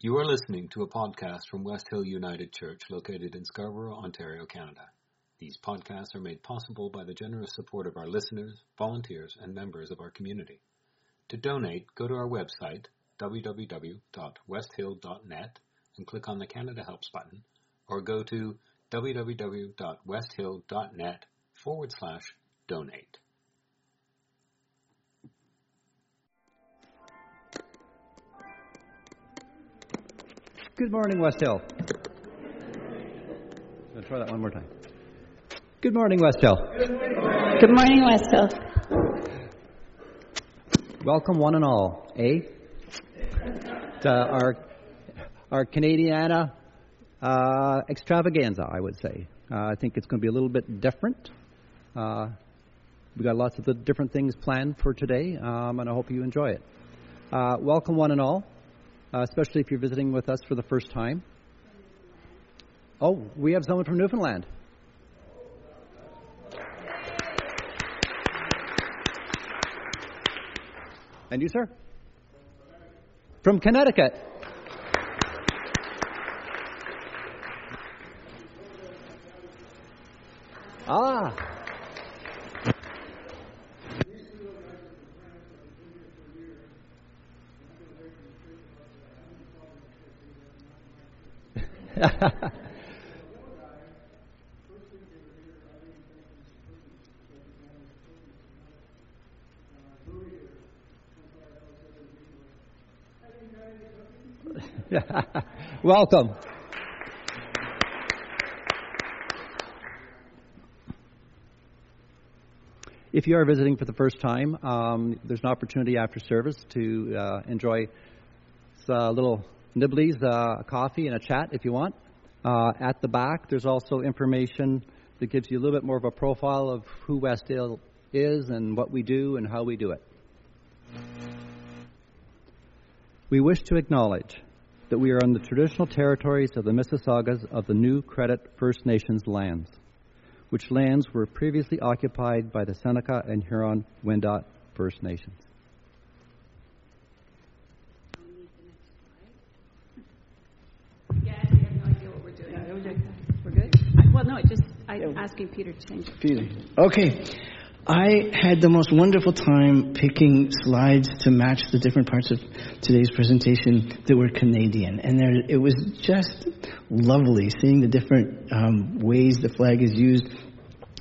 You are listening to a podcast from West Hill United Church located in Scarborough, Ontario, Canada. These podcasts are made possible by the generous support of our listeners, volunteers, and members of our community. To donate, go to our website, www.westhill.net, and click on the Canada Helps button, or go to www.westhill.net forward slash donate. Good morning, West Hill. I'll try that one more time. Good morning, West Hill. Good morning, West Hill. Welcome, one and all, eh? To our our Canadiana uh, extravaganza, I would say. Uh, I think it's going to be a little bit different. Uh, we got lots of the different things planned for today, um, and I hope you enjoy it. Uh, welcome, one and all, uh, especially if you're visiting with us for the first time. Oh, we have someone from Newfoundland. And you, sir? From Connecticut. Ah. Welcome. If you are visiting for the first time, um, there's an opportunity after service to uh, enjoy a little nibblies, uh, coffee, and a chat if you want. Uh, at the back, there's also information that gives you a little bit more of a profile of who West Hill is and what we do and how we do it. We wish to acknowledge that we are on the traditional territories of the Mississaugas of the New Credit First Nations lands, which lands were previously occupied by the Seneca and Huron Wendat First Nations. Yeah, I have no idea what we're doing. We're good? Well, no, it just, I'm asking Peter to change it. Peter. Okay. I had the most wonderful time picking slides to match the different parts of today's presentation that were Canadian. And there, it was just lovely seeing the different um, ways the flag is used.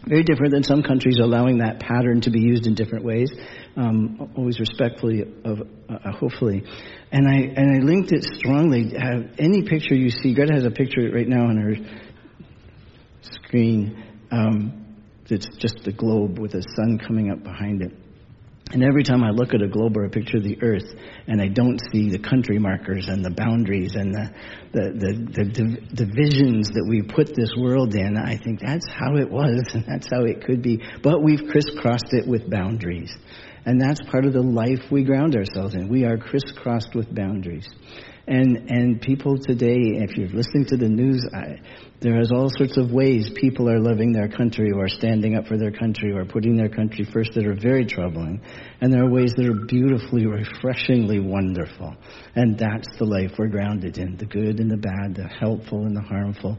Very different than some countries allowing that pattern to be used in different ways, um, always respectfully, of, uh, hopefully. And I and I linked it strongly. Have any picture you see, Greta has a picture right now on her screen. Um, it's just the globe with the sun coming up behind it. And every time I look at a globe or a picture of the Earth, and I don't see the country markers and the boundaries and the the, the, the div- divisions that we put this world in, I think that's how it was and that's how it could be. But we've crisscrossed it with boundaries. And that's part of the life we ground ourselves in. We are crisscrossed with boundaries. And, and people today, if you're listening to the news, I, there is all sorts of ways people are loving their country or standing up for their country or putting their country first that are very troubling. And there are ways that are beautifully, refreshingly wonderful. And that's the life we're grounded in the good and the bad, the helpful and the harmful.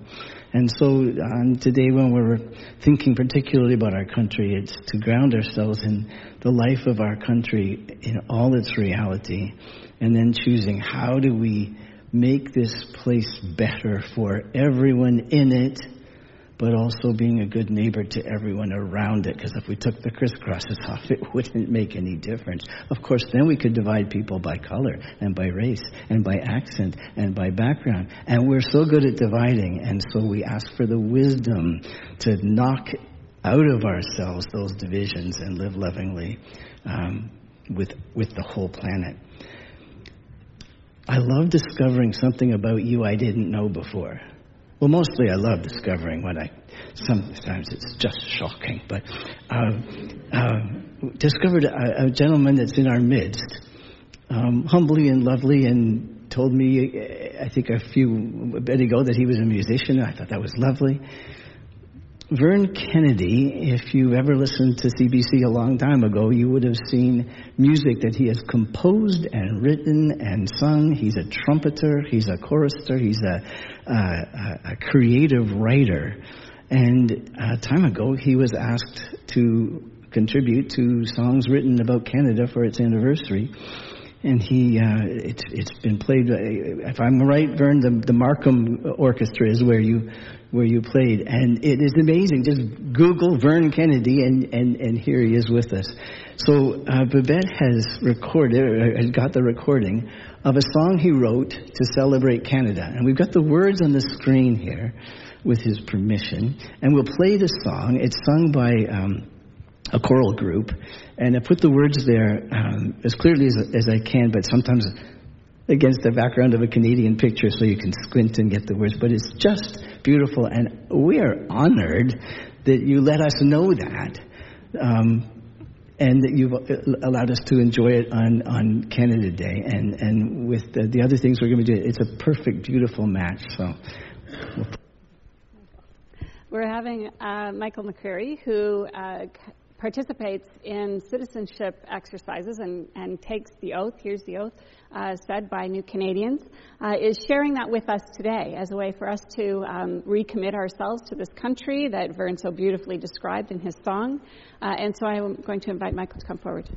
And so um, today, when we're thinking particularly about our country, it's to ground ourselves in the life of our country in all its reality and then choosing how do we make this place better for everyone in it, but also being a good neighbor to everyone around it. Because if we took the crisscrosses off, it wouldn't make any difference. Of course, then we could divide people by color and by race and by accent and by background. And we're so good at dividing, and so we ask for the wisdom to knock out of ourselves those divisions and live lovingly um, with with the whole planet. I love discovering something about you I didn't know before. Well, mostly I love discovering what I. Sometimes it's just shocking, but uh, discovered a, a, gentleman that's in our midst, um, humbly and lovely, and told me, I think a few a bit ago, that he was a musician. I thought that was lovely. Vern Kennedy, if you've ever listened to CBC a long time ago, you would have seen music that he has composed and written and sung. He's a trumpeter, he's a chorister, he's a, a, a creative writer. And a time ago, he was asked to contribute to songs written about Canada for its anniversary and he uh, it's it's been played. Uh, if I'm right, Vern, the the Markham Orchestra is where you where you played, and it is amazing. Just Google Vern Kennedy, and and and here he is with us. So uh, Babette has recorded, uh, has got the recording of a song he wrote to celebrate Canada, and we've got the words on the screen here, with his permission, and we'll play the song. It's sung by. Um, a choral group, and I put the words there um, as clearly as, as I can, but sometimes against the background of a Canadian picture so you can squint and get the words. But it's just beautiful, and we are honored that you let us know that. Um, and that you've allowed us to enjoy it on, on Canada Day. And, and with the, the other things we're going to do, it's a perfect, beautiful match. So. We're having uh, Michael McCreary, who uh, participates in citizenship exercises and, and takes the oath, here's the oath, uh, said by new Canadians, uh, is sharing that with us today as a way for us to um, recommit ourselves to this country that Vern so beautifully described in his song. Uh, and so I'm going to invite Michael to come forward.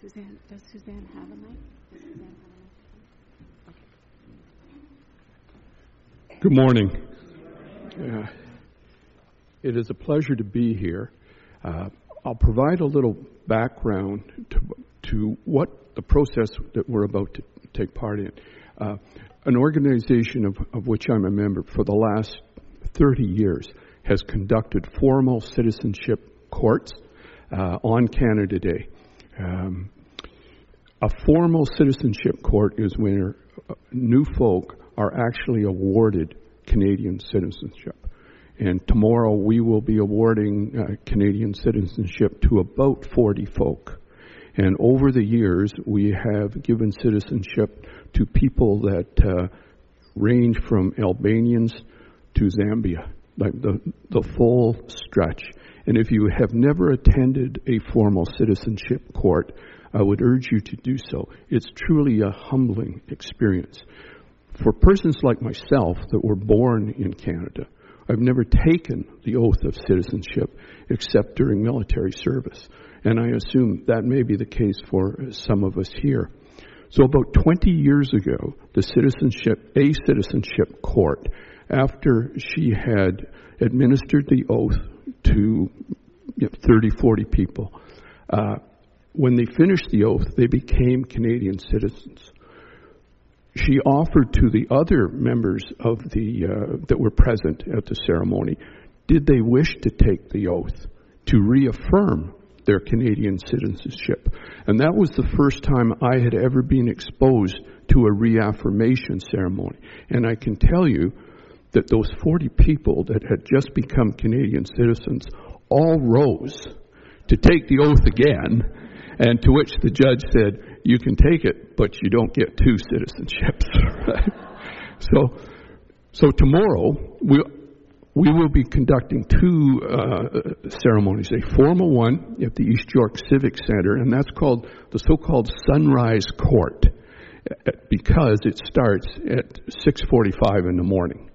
Suzanne, does Suzanne have a mic? Good morning. Uh, it is a pleasure to be here. Uh, I'll provide a little background to, to, what the process that we're about to take part in. Uh, an organization of, of, which I'm a member for the last 30 years has conducted formal citizenship courts uh, on Canada Day. Um, a formal citizenship court is where uh, new folk are actually awarded Canadian citizenship. And tomorrow we will be awarding uh, Canadian citizenship to about 40 folk. And over the years, we have given citizenship to people that uh, range from Albanians to Zambia, like the, the full stretch. And if you have never attended a formal citizenship court, I would urge you to do so. It's truly a humbling experience for persons like myself that were born in Canada, I've never taken the oath of citizenship except during military service. And I assume that may be the case for some of us here. So about 20 years ago, the citizenship, a citizenship court, after she had administered the oath to you know, 30, 40 people, uh, when they finished the oath, they became Canadian citizens she offered to the other members of the uh, that were present at the ceremony, did they wish to take the oath to reaffirm their Canadian citizenship? And that was the first time I had ever been exposed to a reaffirmation ceremony. And I can tell you that those 40 people that had just become Canadian citizens all rose to take the oath again, and to which the judge said, you can take it, but you don't get two citizenships. Right? So, so tomorrow we we will be conducting two uh, ceremonies. A formal one at the East York Civic Center, and that's called the so-called Sunrise Court, because it starts at 6:45 in the morning,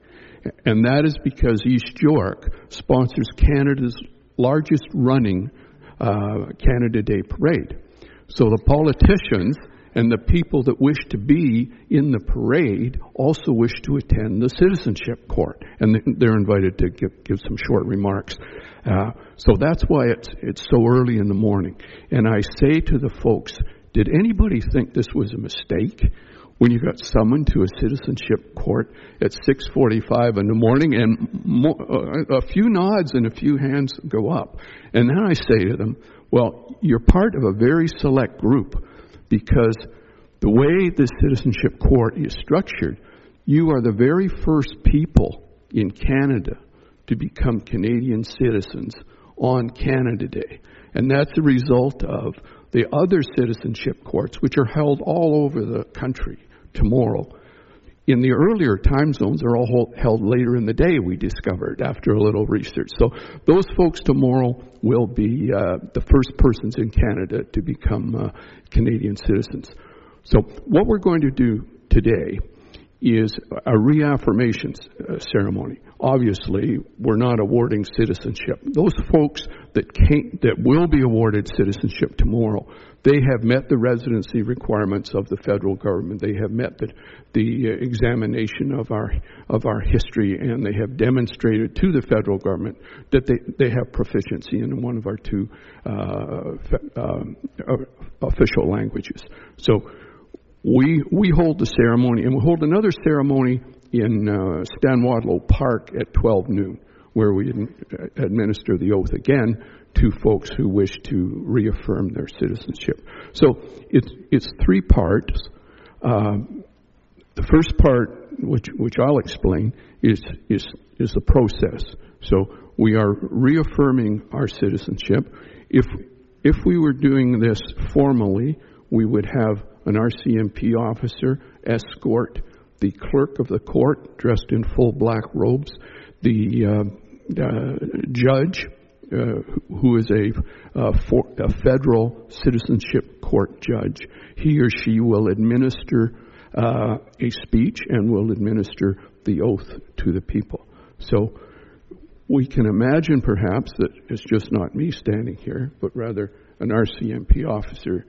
and that is because East York sponsors Canada's largest running uh, Canada Day parade. So the politicians and the people that wish to be in the parade also wish to attend the citizenship court, and they're invited to give, give some short remarks. Uh, so that's why it's it's so early in the morning. And I say to the folks, did anybody think this was a mistake? When you got summoned to a citizenship court at 6:45 in the morning, and mo- uh, a few nods and a few hands go up, and then I say to them, well, you're part of a very select group because the way the citizenship court is structured, you are the very first people in Canada to become Canadian citizens on Canada Day. And that's a result of The other citizenship courts, which are held all over the country tomorrow, in the earlier time zones are all held later in the day, we discovered after a little research. So those folks tomorrow will be uh, the first persons in Canada to become uh, Canadian citizens. So what we're going to do today is a reaffirmation ceremony. Obviously, we're not awarding citizenship. Those folks that came, that will be awarded citizenship tomorrow, they have met the residency requirements of the federal government. They have met the, the uh, examination of our of our history, and they have demonstrated to the federal government that they, they have proficiency in one of our two uh, uh, official languages. So we we hold the ceremony, and we hold another ceremony in uh, Stan Wadlow Park at 12 noon, where we administer the oath again to folks who wish to reaffirm their citizenship. So it's it's three parts. Um, the first part, which which I'll explain, is is is the process. So we are reaffirming our citizenship. If if we were doing this formally, we would have an RCMP officer escort the clerk of the court dressed in full black robes, the uh, uh, judge, uh, who is a, uh, for, a, federal citizenship court judge. He or she will administer uh, a speech and will administer the oath to the people. So we can imagine perhaps that it's just not me standing here, but rather an RCMP officer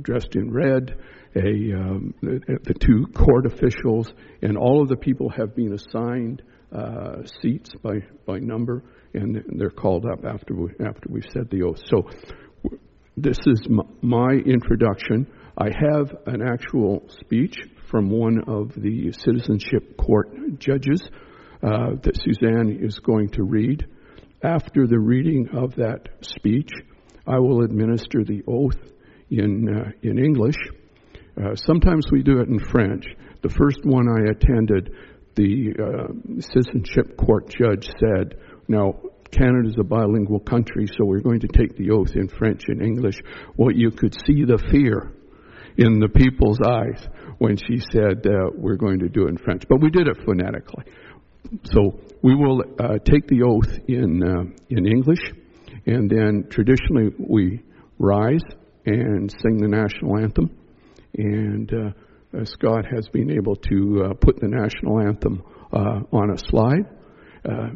dressed in red, a, um, the, the, two court officials, and all of the people have been assigned uh, seats by, by number, and they're called up after we, after we've said the oath. So this is my introduction. I have an actual speech from one of the citizenship court judges uh, that Suzanne is going to read. After the reading of that speech, I will administer the oath in, uh, in English. Uh, sometimes we do it in French. The first one I attended, the uh, citizenship court judge said, now, Canada is a bilingual country, so we're going to take the oath in French and English. Well, you could see the fear in the people's eyes when she said, uh, we're going to do it in French. But we did it phonetically. So we will uh, take the oath in, uh, in English, and then traditionally we rise and sing the national anthem. And uh, Scott has been able to uh, put the national anthem uh, on a slide. Uh,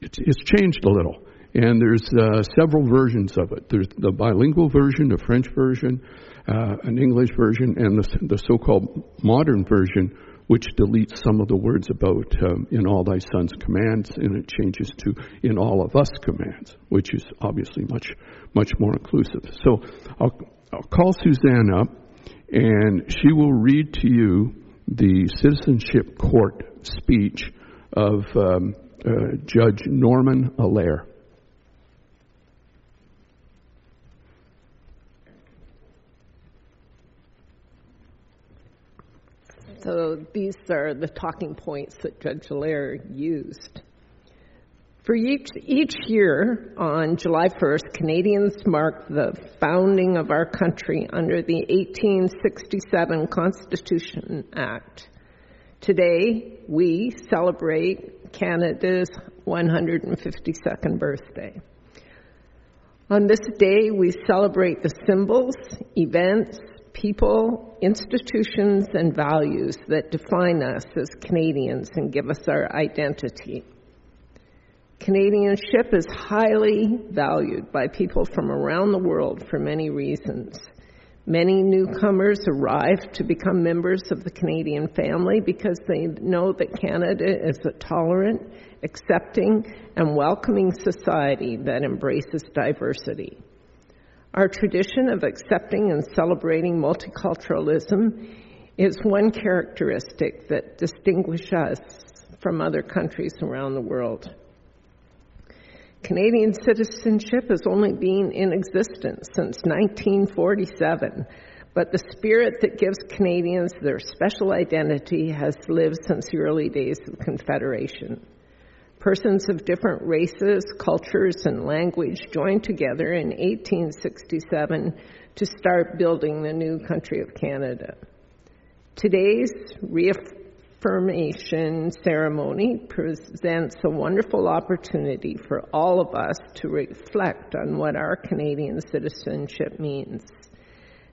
it's, it's, changed a little, and there's uh, several versions of it. There's the bilingual version, the French version, an English version, and the, the so-called modern version, which deletes some of the words about um, in all thy sons commands and it changes to in all of us commands, which is obviously much, much more inclusive. So I'll, I'll call Suzanne up and she will read to you the citizenship court speech of um, uh, Judge Norman Allaire. So these are the talking points that Judge Allaire used. For each, each year on July 1st, Canadians mark the founding of our country under the 1867 Constitution Act. Today, we celebrate Canada's 152nd birthday. On this day, we celebrate the symbols, events, people, institutions, and values that define us as Canadians and give us our identity. Canadianship is highly valued by people from around the world for many reasons. Many newcomers arrive to become members of the Canadian family because they know that Canada is a tolerant, accepting, and welcoming society that embraces diversity. Our tradition of accepting and celebrating multiculturalism is one characteristic that distinguishes us from other countries around the world. Canadian citizenship has only been in existence since 1947, but the spirit that gives Canadians their special identity has lived since the early days of Confederation. Persons of different races, cultures, and language joined together in 1867 to start building the new country of Canada. Today's reaffirmation ceremony presents a wonderful opportunity for all of us to reflect on what our Canadian citizenship means.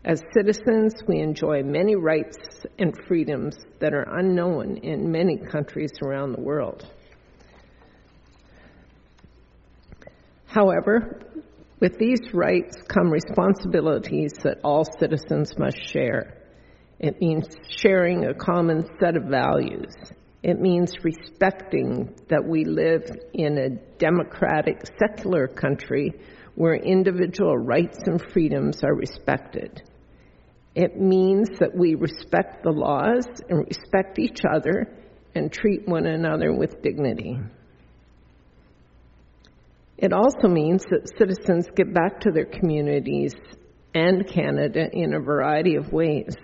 As citizens, we enjoy many rights and freedoms that are unknown in many countries around the world. However, with these rights come responsibilities that all citizens must share. It means sharing a common set of values. It means respecting that we live in a democratic, secular country where individual rights and freedoms are respected. It means that we respect the laws and respect each other and treat one another with dignity. It also means that citizens get back to their communities and Canada in a variety of ways.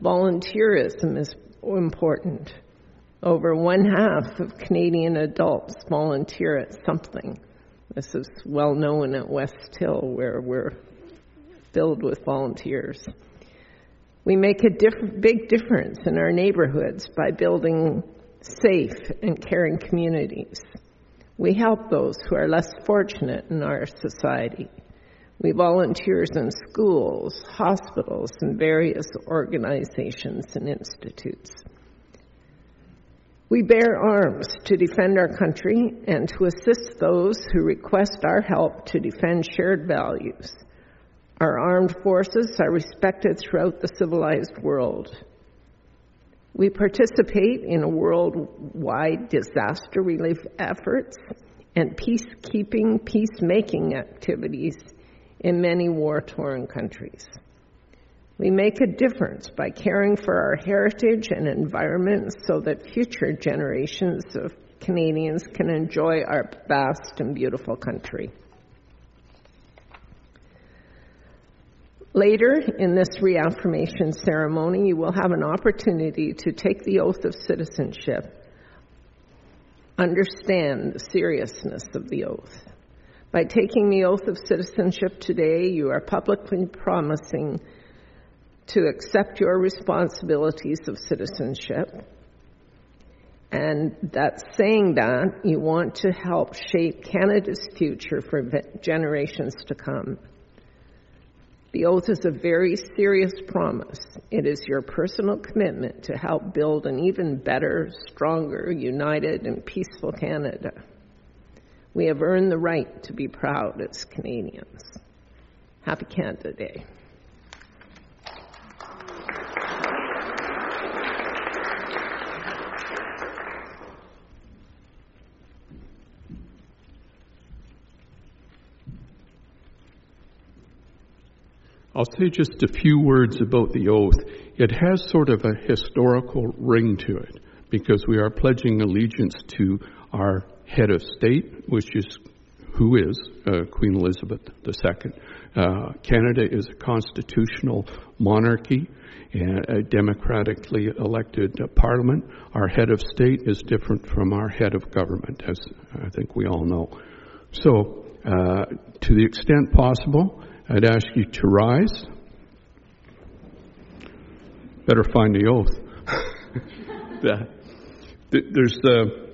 Volunteerism is important. Over one half of Canadian adults volunteer at something. This is well known at West Hill, where we're filled with volunteers. We make a diff- big difference in our neighborhoods by building safe and caring communities. We help those who are less fortunate in our society. We volunteer in schools, hospitals, and various organizations and institutes. We bear arms to defend our country and to assist those who request our help to defend shared values. Our armed forces are respected throughout the civilized world. We participate in worldwide disaster relief efforts and peacekeeping, peacemaking activities in many war torn countries. We make a difference by caring for our heritage and environment so that future generations of Canadians can enjoy our vast and beautiful country. Later in this reaffirmation ceremony, you will have an opportunity to take the oath of citizenship. Understand the seriousness of the oath. By taking the oath of citizenship today, you are publicly promising to accept your responsibilities of citizenship. And that saying that, you want to help shape Canada's future for generations to come. The oath is a very serious promise. It is your personal commitment to help build an even better, stronger, united, and peaceful Canada. We have earned the right to be proud as Canadians. Happy Canada Day. I'll say just a few words about the oath. It has sort of a historical ring to it because we are pledging allegiance to our head of state, which is who is uh, Queen Elizabeth II. Uh, Canada is a constitutional monarchy and a democratically elected uh, parliament. Our head of state is different from our head of government, as I think we all know. So, uh, to the extent possible, I'd ask you to rise. Better find the oath. There's uh,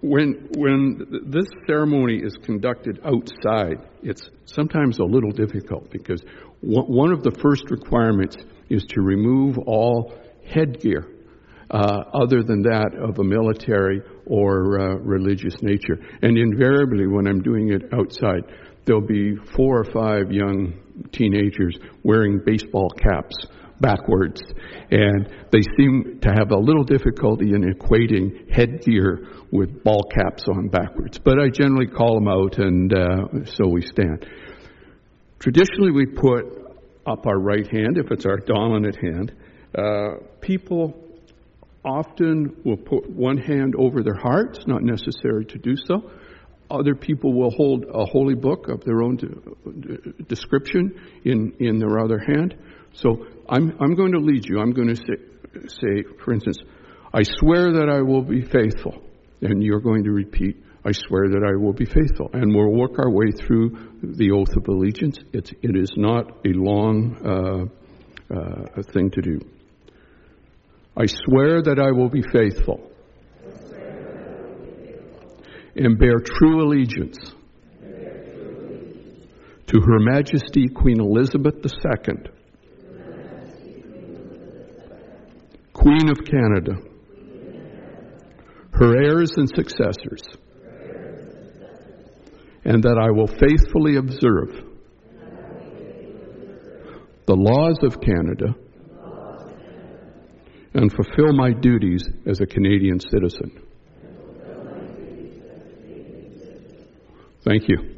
when when this ceremony is conducted outside, it's sometimes a little difficult because one of the first requirements is to remove all headgear uh, other than that of a military or uh, religious nature. And invariably, when I'm doing it outside, there'll be four or five young teenagers wearing baseball caps backwards. And they seem to have a little difficulty in equating headgear with ball caps on backwards. But I generally call them out, and uh, so we stand. Traditionally, we put up our right hand if it's our dominant hand. Uh, people often will put one hand over their hearts, not necessary to do so. Other people will hold a holy book of their own de- description in, in their other hand. So I'm, I'm going to lead you. I'm going to say, say, for instance, I swear that I will be faithful And you're going to repeat, I swear that I will be faithful. And we'll work our way through the oath of allegiance. It's, it is not a long uh, uh, thing to do. I swear that I will be faithful and bear true allegiance to Her Majesty Queen Elizabeth II, Queen of Canada, her heirs and successors, and that I will faithfully observe the laws of Canada and fulfill my duties as a Canadian citizen. Thank you.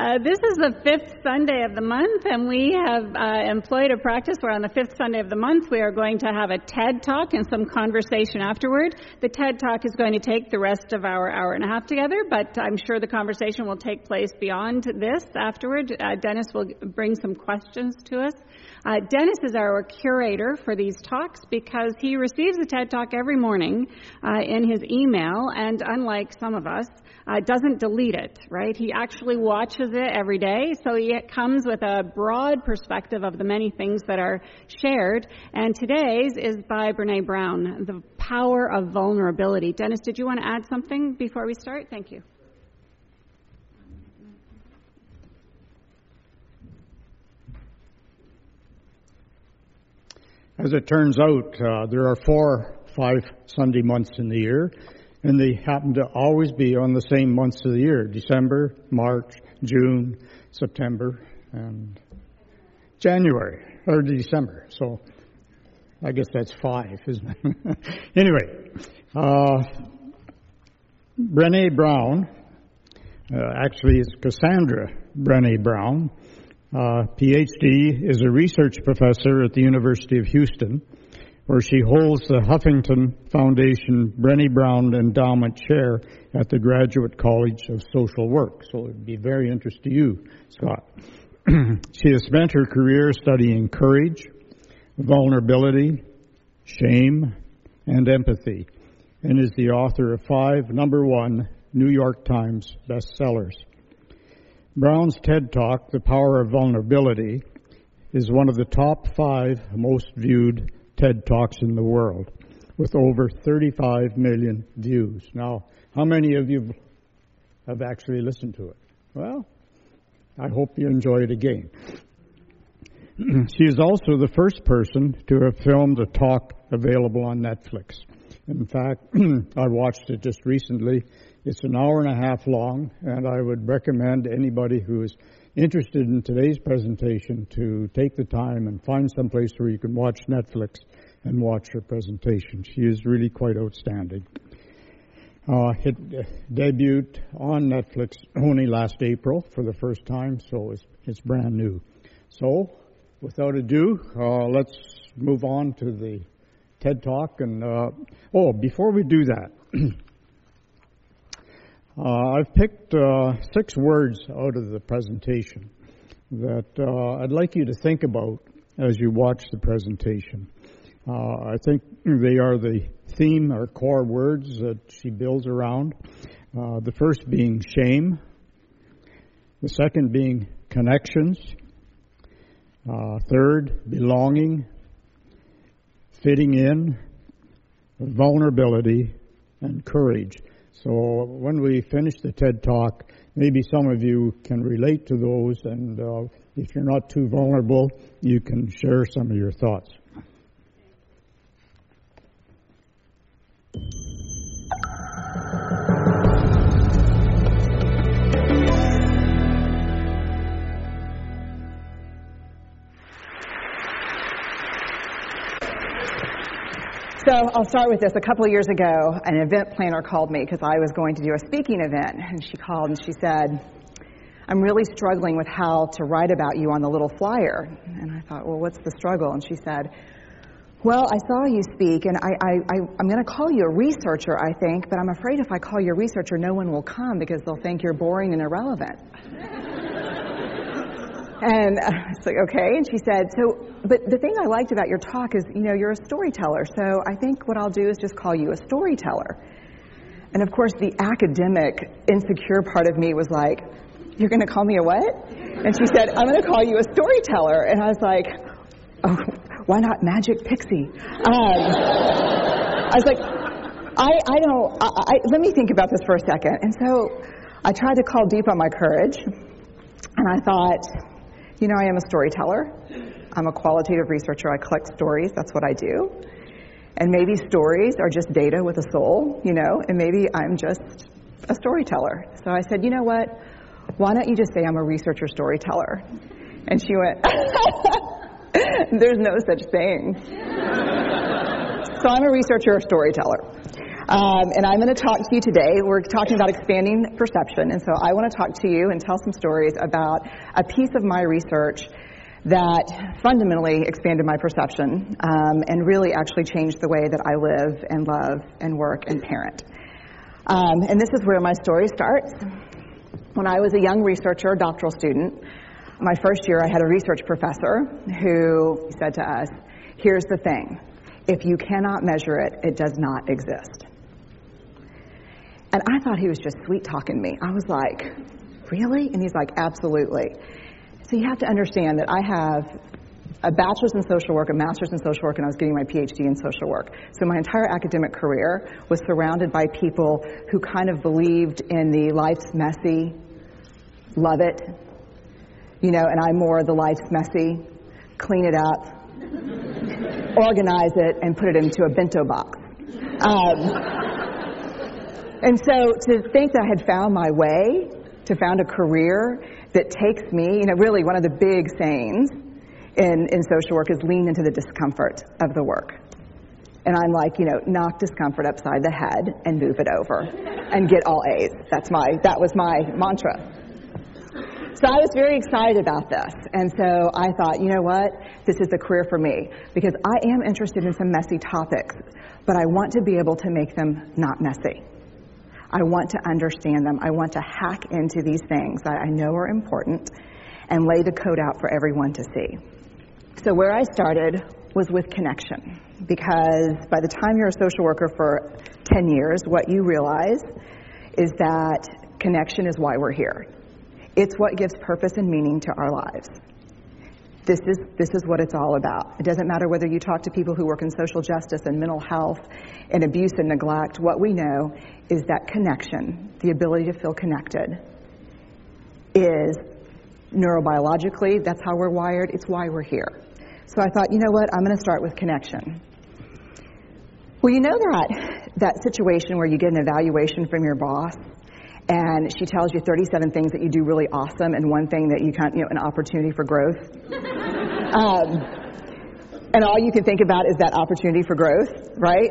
Uh, this is the fifth Sunday of the month, and we have uh, employed a practice where on the fifth Sunday of the month we are going to have a TED Talk and some conversation afterward. The TED Talk is going to take the rest of our hour and a half together, but I'm sure the conversation will take place beyond this afterward. Uh, Dennis will bring some questions to us. Uh, Dennis is our curator for these talks because he receives a TED Talk every morning uh, in his email, and unlike some of us, uh, doesn't delete it, right? He actually watches it every day, so he comes with a broad perspective of the many things that are shared. And today's is by Brene Brown, The Power of Vulnerability. Dennis, did you want to add something before we start? Thank you. As it turns out, uh, there are four, five Sunday months in the year, and they happen to always be on the same months of the year December, March, June, September, and January, or December. So I guess that's five, isn't it? anyway, uh, Brene Brown, uh, actually it's Cassandra Brene Brown, uh, PhD, is a research professor at the University of Houston, where she holds the Huffington Foundation Brene Brown Endowment Chair at the Graduate College of Social Work. So it would be very interesting to you, Scott. she has spent her career studying courage, vulnerability, shame, and empathy, and is the author of five number one New York Times bestsellers. Brown's TED Talk, The Power of Vulnerability, is one of the top five most viewed TED Talks in the world, with over 35 million views. Now, how many of you have actually listened to it? Well, I hope you enjoy it again. she is also the first person to have filmed a talk available on Netflix. In fact, I watched it just recently it's an hour and a half long, and I would recommend anybody who is interested in today's presentation to take the time and find some place where you can watch Netflix and watch her presentation. She is really quite outstanding. Uh, it uh, debuted on Netflix only last April for the first time, so it's, it's brand new. So, without ado, uh, let's move on to the TED Talk. And uh, oh, before we do that. Uh, I've picked uh, six words out of the presentation that uh, I'd like you to think about as you watch the presentation. Uh, I think they are the theme or core words that she builds around. Uh, the first being shame, the second being connections, uh, third, belonging, fitting in, vulnerability, and courage. So when we finish the TED Talk, maybe some of you can relate to those, and uh, if you're not too vulnerable, you can share some of your thoughts. So I'll start with this. A couple of years ago, an event planner called me because I was going to do a speaking event. And she called and she said, I'm really struggling with how to write about you on the little flyer. And I thought, well, what's the struggle? And she said, well, I saw you speak, and I, I, I, am going to call you a researcher, I think, but I'm afraid if I call you a researcher, no one will come because they'll think you're boring and irrelevant. And I was like, okay. And she said, so, but the thing I liked about your talk is, you know, you're a storyteller. So I think what I'll do is just call you a storyteller. And of course, the academic, insecure part of me was like, you're going to call me a what? And she said, I'm going to call you a storyteller. And I was like, oh, why not Magic Pixie? Um, I was like, I, I don't, I, I, let me think about this for a second. And so I tried to call deep on my courage. And I thought, you know, I am a storyteller. I'm a qualitative researcher. I collect stories. That's what I do. And maybe stories are just data with a soul, you know, and maybe I'm just a storyteller. So I said, you know what? Why don't you just say I'm a researcher storyteller? And she went, There's no such thing. so I'm a researcher storyteller. Um, and I'm going to talk to you today. We're talking about expanding perception. And so I want to talk to you and tell some stories about a piece of my research that fundamentally expanded my perception um, and really actually changed the way that I live and love and work and parent. Um, and this is where my story starts. When I was a young researcher, doctoral student, my first year I had a research professor who said to us, Here's the thing if you cannot measure it, it does not exist. And I thought he was just sweet talking me. I was like, Really? And he's like, Absolutely. So you have to understand that I have a bachelor's in social work, a master's in social work, and I was getting my PhD in social work. So my entire academic career was surrounded by people who kind of believed in the life's messy, love it, you know, and I'm more the life's messy, clean it up, organize it, and put it into a bento box. Um, and so to think that I had found my way, to found a career that takes me, you know, really one of the big sayings in, in social work is lean into the discomfort of the work. And I'm like, you know, knock discomfort upside the head and move it over and get all A's. That's my, that was my mantra. So I was very excited about this. And so I thought, you know what? This is the career for me because I am interested in some messy topics, but I want to be able to make them not messy. I want to understand them. I want to hack into these things that I know are important and lay the code out for everyone to see. So, where I started was with connection, because by the time you're a social worker for 10 years, what you realize is that connection is why we're here. It's what gives purpose and meaning to our lives. This is, this is what it's all about. It doesn't matter whether you talk to people who work in social justice and mental health and abuse and neglect. What we know is that connection, the ability to feel connected, is neurobiologically, that's how we're wired, it's why we're here. So I thought, you know what, I'm going to start with connection. Well, you know that, that situation where you get an evaluation from your boss and she tells you 37 things that you do really awesome and one thing that you can't, you know, an opportunity for growth. um, and all you can think about is that opportunity for growth, right?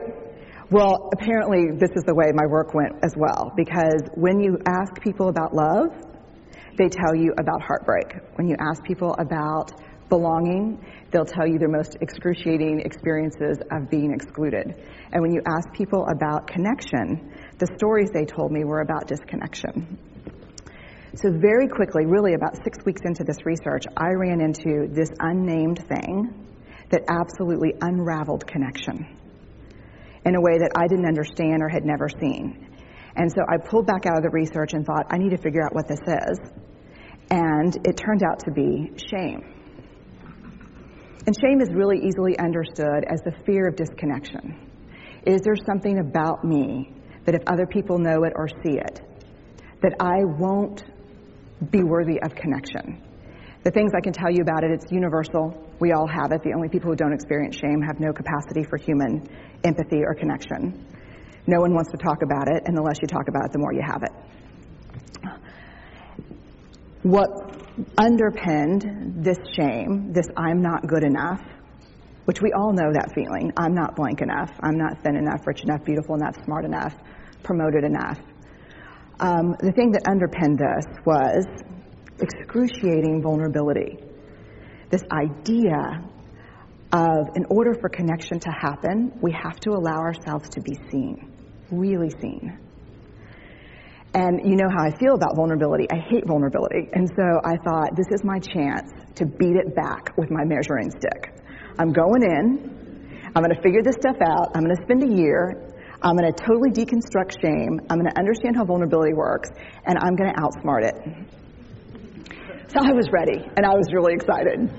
Well, apparently this is the way my work went as well, because when you ask people about love, they tell you about heartbreak. When you ask people about belonging, they'll tell you their most excruciating experiences of being excluded. And when you ask people about connection, the stories they told me were about disconnection. So, very quickly, really about six weeks into this research, I ran into this unnamed thing that absolutely unraveled connection in a way that I didn't understand or had never seen. And so I pulled back out of the research and thought, I need to figure out what this is. And it turned out to be shame. And shame is really easily understood as the fear of disconnection. Is there something about me that if other people know it or see it, that I won't be worthy of connection. The things I can tell you about it, it's universal. We all have it. The only people who don't experience shame have no capacity for human empathy or connection. No one wants to talk about it, and the less you talk about it, the more you have it. What underpinned this shame, this I'm not good enough, which we all know that feeling I'm not blank enough, I'm not thin enough, rich enough, beautiful enough, smart enough, promoted enough. Um, the thing that underpinned this was excruciating vulnerability. This idea of, in order for connection to happen, we have to allow ourselves to be seen, really seen. And you know how I feel about vulnerability. I hate vulnerability. And so I thought, this is my chance to beat it back with my measuring stick. I'm going in. I'm going to figure this stuff out. I'm going to spend a year. I'm going to totally deconstruct shame. I'm going to understand how vulnerability works. And I'm going to outsmart it. So I was ready. And I was really excited.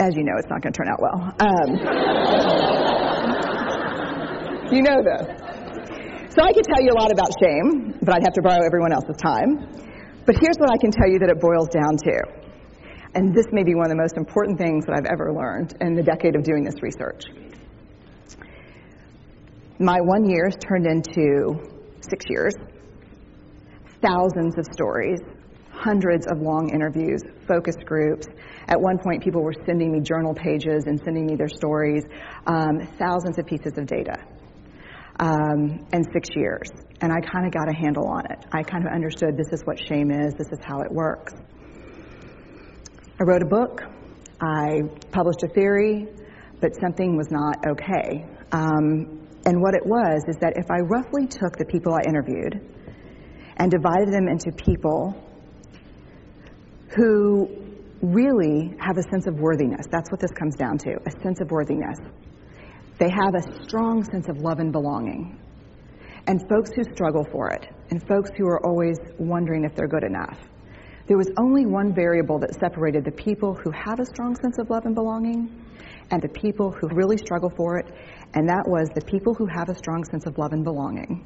As you know, it's not going to turn out well. Um, you know this. So I could tell you a lot about shame, but I'd have to borrow everyone else's time. But here's what I can tell you that it boils down to. And this may be one of the most important things that I've ever learned in the decade of doing this research. My one year has turned into six years, thousands of stories, hundreds of long interviews, focus groups. At one point, people were sending me journal pages and sending me their stories, um, thousands of pieces of data um, and six years. And I kind of got a handle on it. I kind of understood this is what shame is, this is how it works. I wrote a book, I published a theory, but something was not okay. Um, and what it was is that if I roughly took the people I interviewed and divided them into people who really have a sense of worthiness, that's what this comes down to a sense of worthiness. They have a strong sense of love and belonging. And folks who struggle for it, and folks who are always wondering if they're good enough. There was only one variable that separated the people who have a strong sense of love and belonging and the people who really struggle for it, and that was the people who have a strong sense of love and belonging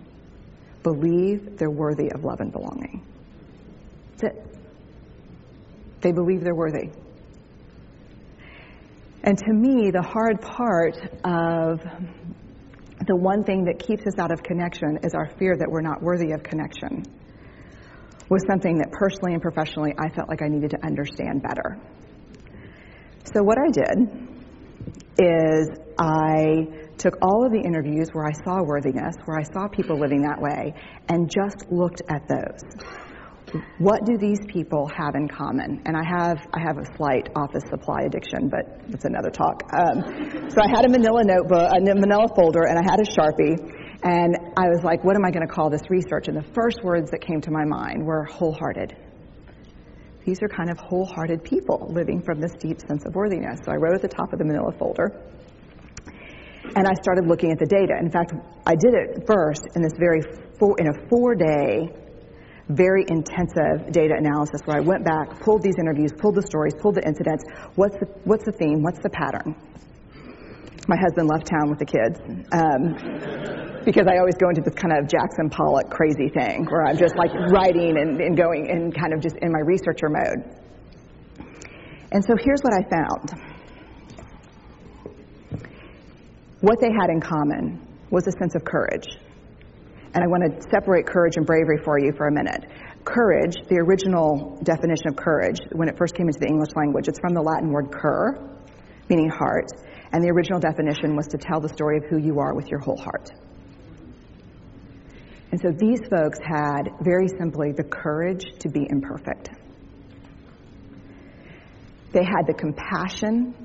believe they're worthy of love and belonging. That's it. They believe they're worthy. And to me, the hard part of the one thing that keeps us out of connection is our fear that we're not worthy of connection, was something that personally and professionally I felt like I needed to understand better. So, what I did is I took all of the interviews where I saw worthiness, where I saw people living that way, and just looked at those what do these people have in common? And I have I have a slight office supply addiction, but it's another talk. Um, so I had a Manila notebook, a Manila folder, and I had a Sharpie, and I was like, what am I going to call this research? And the first words that came to my mind were wholehearted. These are kind of wholehearted people living from this deep sense of worthiness. So I wrote at the top of the Manila folder. And I started looking at the data. In fact, I did it first in this very four, in a four-day very intensive data analysis where I went back, pulled these interviews, pulled the stories, pulled the incidents. What's the, what's the theme? What's the pattern? My husband left town with the kids um, because I always go into this kind of Jackson Pollock crazy thing where I'm just like writing and, and going and kind of just in my researcher mode. And so here's what I found. What they had in common was a sense of courage. And I want to separate courage and bravery for you for a minute. Courage, the original definition of courage, when it first came into the English language, it's from the Latin word cor, meaning heart. And the original definition was to tell the story of who you are with your whole heart. And so these folks had, very simply, the courage to be imperfect. They had the compassion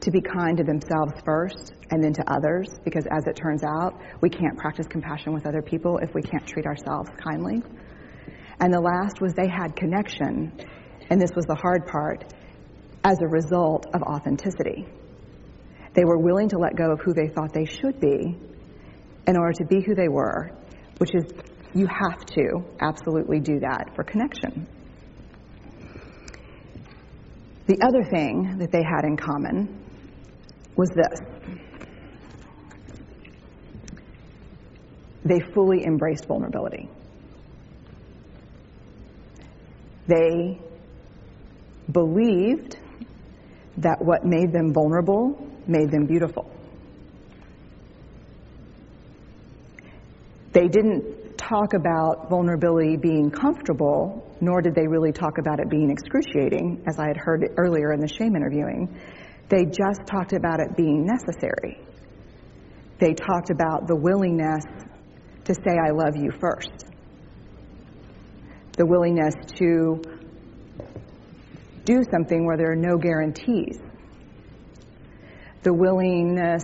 to be kind to themselves first and then to others, because as it turns out, we can't practice compassion with other people if we can't treat ourselves kindly. And the last was they had connection, and this was the hard part, as a result of authenticity. They were willing to let go of who they thought they should be in order to be who they were, which is, you have to absolutely do that for connection. The other thing that they had in common was this they fully embraced vulnerability. They believed that what made them vulnerable made them beautiful. They didn't talk about vulnerability being comfortable, nor did they really talk about it being excruciating, as I had heard earlier in the shame interviewing. They just talked about it being necessary. They talked about the willingness to say, I love you first. The willingness to do something where there are no guarantees. The willingness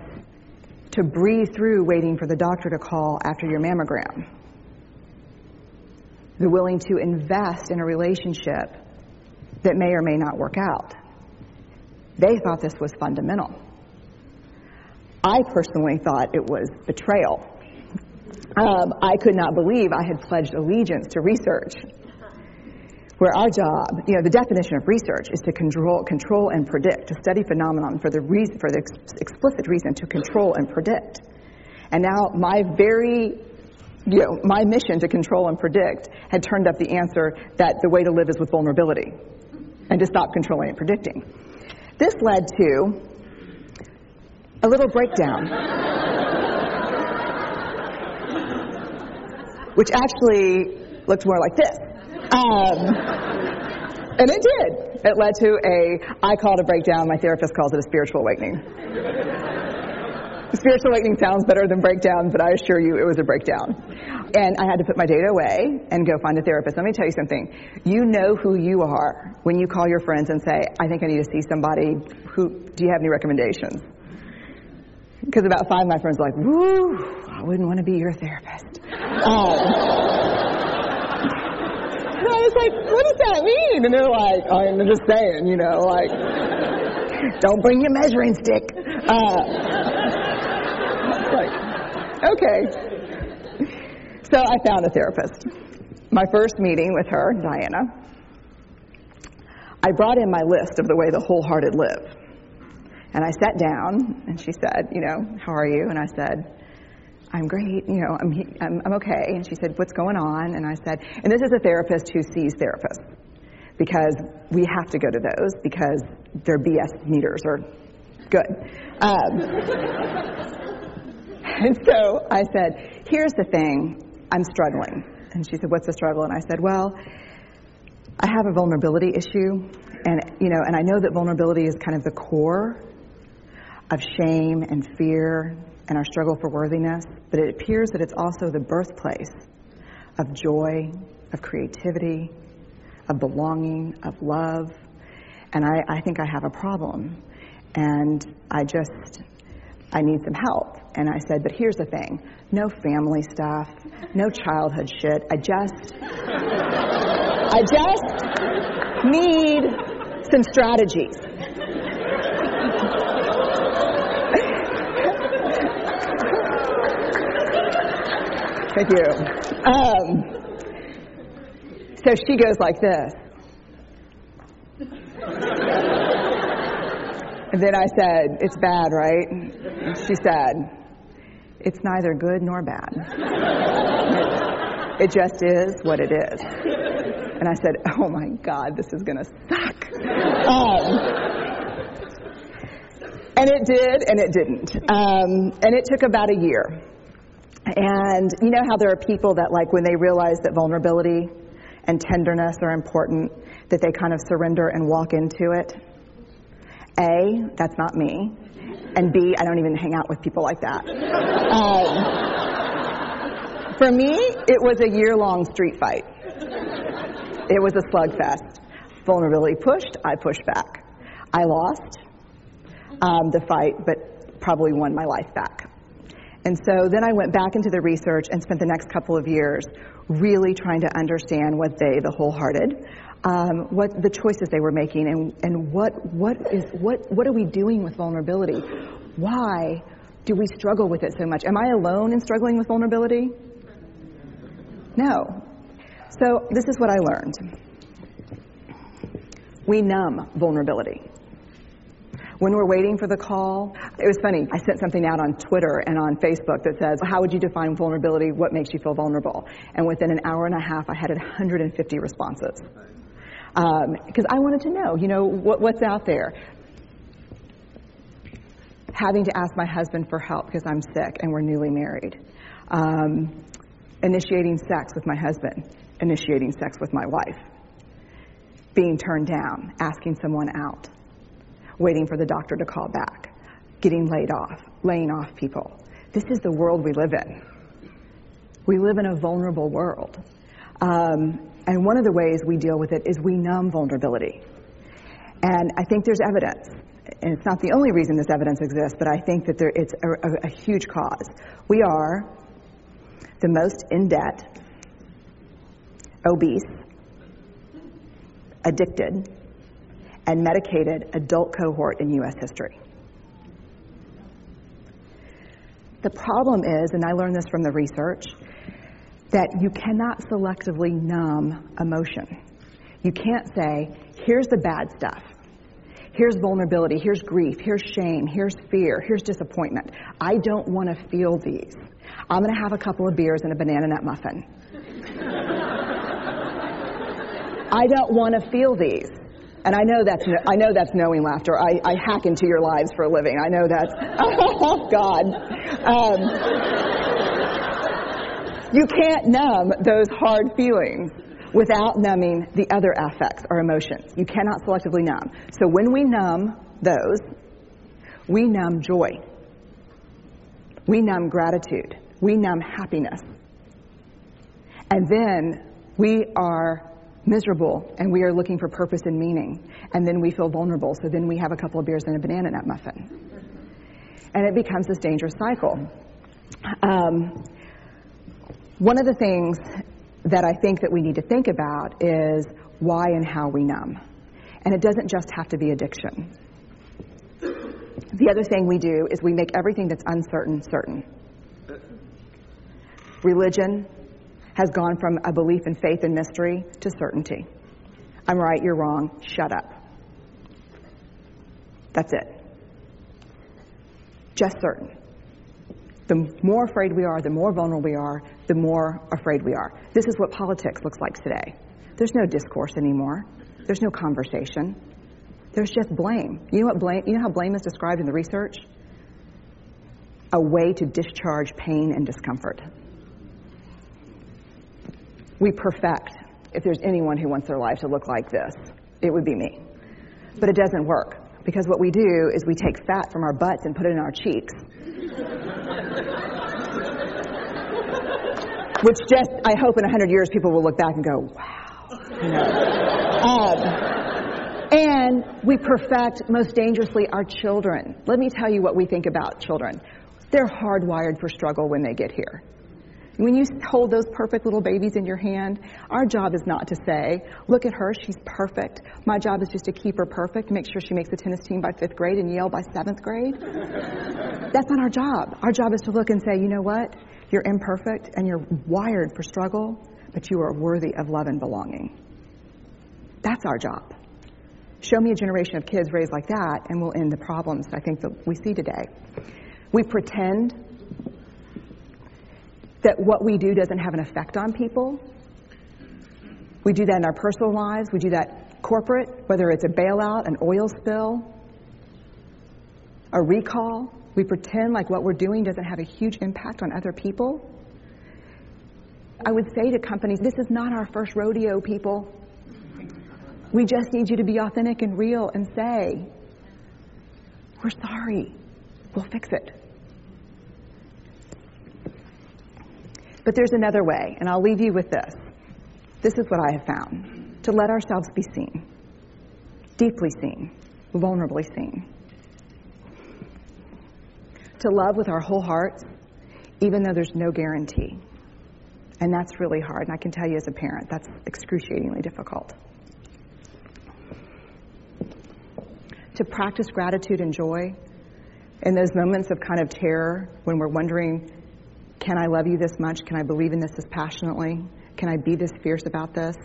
to breathe through waiting for the doctor to call after your mammogram. The willing to invest in a relationship that may or may not work out. They thought this was fundamental. I personally thought it was betrayal. Um, I could not believe I had pledged allegiance to research where our job, you know, the definition of research is to control, control and predict, to study phenomenon for the reason, for the ex- explicit reason to control and predict. And now my very, you know, my mission to control and predict had turned up the answer that the way to live is with vulnerability and to stop controlling and predicting. This led to a little breakdown. which actually looked more like this. Um, and it did. It led to a, I call it a breakdown, my therapist calls it a spiritual awakening. Spiritual awakening sounds better than breakdown, but I assure you it was a breakdown. And I had to put my data away and go find a therapist. Let me tell you something. You know who you are when you call your friends and say, I think I need to see somebody who, do you have any recommendations? Because about five of my friends are like, woo, I wouldn't want to be your therapist. Um, I was like, what does that mean? And they're like, oh, I'm just saying, you know, like, don't bring your measuring stick. Uh, like, okay. So I found a therapist. My first meeting with her, Diana, I brought in my list of the way the wholehearted live. And I sat down, and she said, you know, how are you? And I said, I'm great, you know, I'm, I'm, I'm okay. And she said, What's going on? And I said, And this is a therapist who sees therapists because we have to go to those because their BS meters are good. Um, and so I said, Here's the thing, I'm struggling. And she said, What's the struggle? And I said, Well, I have a vulnerability issue, and you know, and I know that vulnerability is kind of the core of shame and fear and our struggle for worthiness, but it appears that it's also the birthplace of joy, of creativity, of belonging, of love. And I, I think I have a problem. And I just, I need some help. And I said, but here's the thing no family stuff, no childhood shit. I just, I just need some strategies. Thank you. Um, so she goes like this. And then I said, It's bad, right? She said, It's neither good nor bad. It just is what it is. And I said, Oh my God, this is going to suck. Um, and it did, and it didn't. Um, and it took about a year. And you know how there are people that, like, when they realize that vulnerability and tenderness are important, that they kind of surrender and walk into it? A, that's not me. And B, I don't even hang out with people like that. Um, for me, it was a year long street fight. It was a slugfest. Vulnerability pushed, I pushed back. I lost um, the fight, but probably won my life back. And so then I went back into the research and spent the next couple of years really trying to understand what they, the wholehearted, um, what the choices they were making, and, and what, what, is, what, what are we doing with vulnerability? Why do we struggle with it so much? Am I alone in struggling with vulnerability? No. So this is what I learned. We numb vulnerability when we're waiting for the call. It was funny. I sent something out on Twitter and on Facebook that says, How would you define vulnerability? What makes you feel vulnerable? And within an hour and a half, I had 150 responses. Because um, I wanted to know, you know, what, what's out there. Having to ask my husband for help because I'm sick and we're newly married. Um, initiating sex with my husband. Initiating sex with my wife. Being turned down. Asking someone out waiting for the doctor to call back, getting laid off, laying off people. This is the world we live in. We live in a vulnerable world. Um, and one of the ways we deal with it is we numb vulnerability. And I think there's evidence and it's not the only reason this evidence exists, but I think that there, it's a, a, a huge cause. We are the most in debt, obese, addicted, and medicated adult cohort in U.S. history. The problem is, and I learned this from the research, that you cannot selectively numb emotion. You can't say, here's the bad stuff. Here's vulnerability, here's grief, here's shame, here's fear, here's disappointment. I don't want to feel these. I'm going to have a couple of beers and a banana nut muffin. I don't want to feel these. And I know that's I know that's knowing laughter. I, I hack into your lives for a living. I know that's oh God. Um, you can't numb those hard feelings without numbing the other affects or emotions. You cannot selectively numb. So when we numb those, we numb joy. We numb gratitude. We numb happiness. And then we are miserable and we are looking for purpose and meaning. And then we feel vulnerable. So then we have a couple of beers and a banana nut muffin. And it becomes this dangerous cycle. Um, one of the things that I think that we need to think about is why and how we numb. And it doesn't just have to be addiction. The other thing we do is we make everything that's uncertain certain. Religion has gone from a belief in faith and mystery to certainty. I'm right, you're wrong, shut up. That's it. Just certain. The more afraid we are, the more vulnerable we are, the more afraid we are. This is what politics looks like today. There's no discourse anymore. There's no conversation. There's just blame. You know what blame you know how blame is described in the research? A way to discharge pain and discomfort. We perfect. If there's anyone who wants their life to look like this, it would be me. But it doesn't work because what we do is we take fat from our butts and put it in our cheeks which just, I hope in 100 years people will look back and go, wow. You know? um, and we perfect most dangerously our children. Let me tell you what we think about children. They're hardwired for struggle when they get here. When you hold those perfect little babies in your hand, our job is not to say, look at her, she's perfect. My job is just to keep her perfect, make sure she makes the tennis team by fifth grade and Yale by seventh grade. That's not our job. Our job is to look and say, you know what? You're imperfect and you're wired for struggle, but you are worthy of love and belonging. That's our job. Show me a generation of kids raised like that, and we'll end the problems I think that we see today. We pretend that what we do doesn't have an effect on people. We do that in our personal lives, we do that corporate, whether it's a bailout, an oil spill, a recall. We pretend like what we're doing doesn't have a huge impact on other people. I would say to companies, this is not our first rodeo, people. We just need you to be authentic and real and say, we're sorry. We'll fix it. But there's another way, and I'll leave you with this. This is what I have found to let ourselves be seen, deeply seen, vulnerably seen to love with our whole hearts, even though there's no guarantee. And that's really hard. And I can tell you as a parent, that's excruciatingly difficult. To practice gratitude and joy in those moments of kind of terror when we're wondering, can I love you this much? Can I believe in this as passionately? Can I be this fierce about this?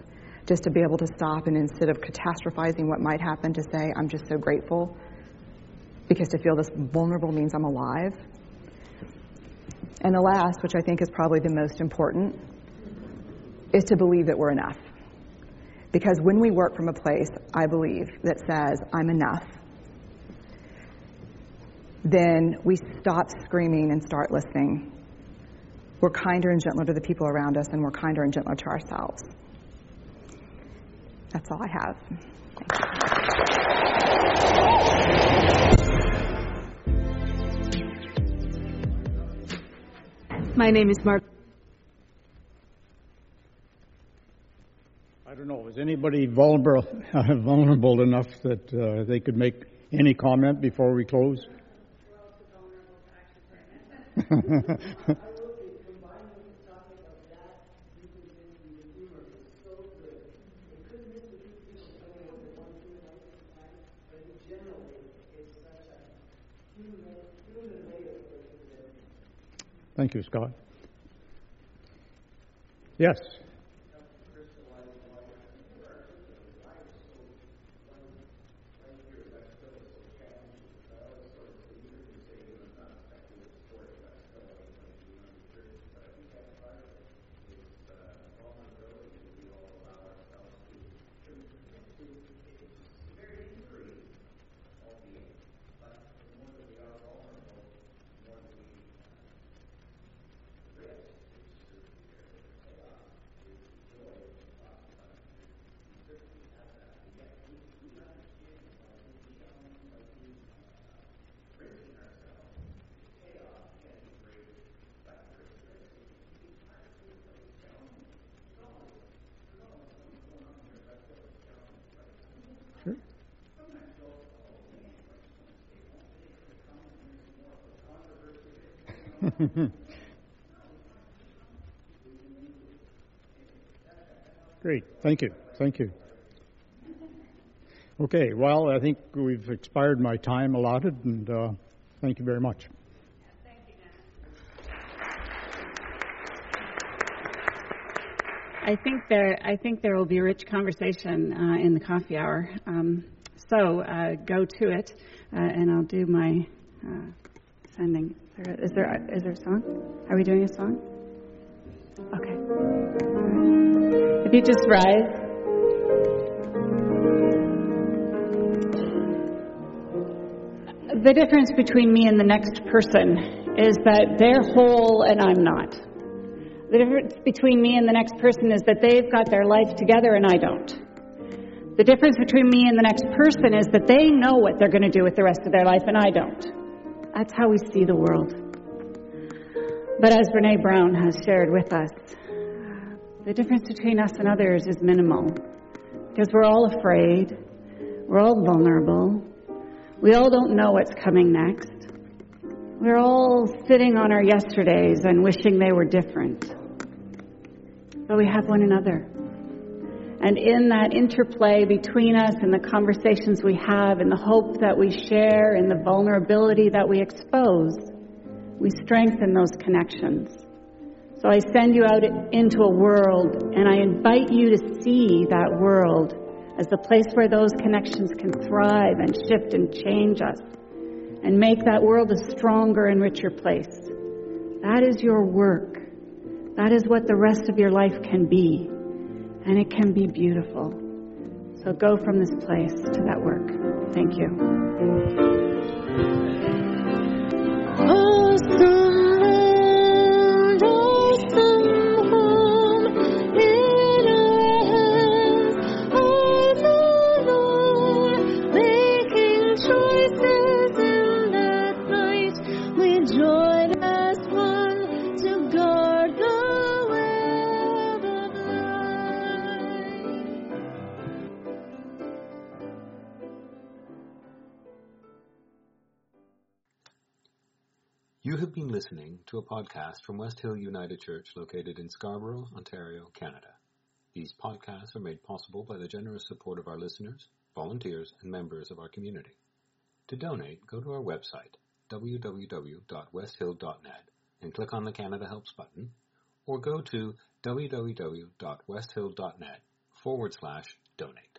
Just to be able to stop and instead of catastrophizing what might happen, to say, I'm just so grateful because to feel this vulnerable means I'm alive. And the last, which I think is probably the most important, is to believe that we're enough. Because when we work from a place, I believe, that says, I'm enough, then we stop screaming and start listening. We're kinder and gentler to the people around us, and we're kinder and gentler to ourselves. That's all I have. My name is Mark. I don't know. Is anybody vulnerable, uh, vulnerable enough that uh, they could make Any comment before we close? Thank you, Scott. Yes. Great. Thank you. Thank you. Okay. Well, I think we've expired my time allotted, and uh, thank you very much. I think there, I think there will be a rich conversation uh, in the coffee hour. Um, so uh, go to it, uh, and I'll do my Is there, is there is there a song? Are we doing a song? Okay. If you just rise. The difference between me and the next person is that they're whole and I'm not. The difference between me and the next person is that they've got their life together and I don't. The difference between me and the next person is that they know what they're going to do with the rest of their life and I don't. That's how we see the world. But as Brene Brown has shared with us, the difference between us and others is minimal because we're all afraid, we're all vulnerable, we all don't know what's coming next. We're all sitting on our yesterdays and wishing they were different. But we have one another. And in that interplay between us and the conversations we have and the hope that we share and the vulnerability that we expose, we strengthen those connections. So I send you out into a world and I invite you to see that world as the place where those connections can thrive and shift and change us and make that world a stronger and richer place. That is your work. That is what the rest of your life can be. And it can be beautiful. So go from this place to that work. Thank you. You have been listening to a podcast from West Hill United Church located in Scarborough, Ontario, Canada. These podcasts are made possible by the generous support of our listeners, volunteers, and members of our community. To donate, go to our website, www.westhill.net, and click on the Canada Helps button, or go to www.westhill.net forward slash donate.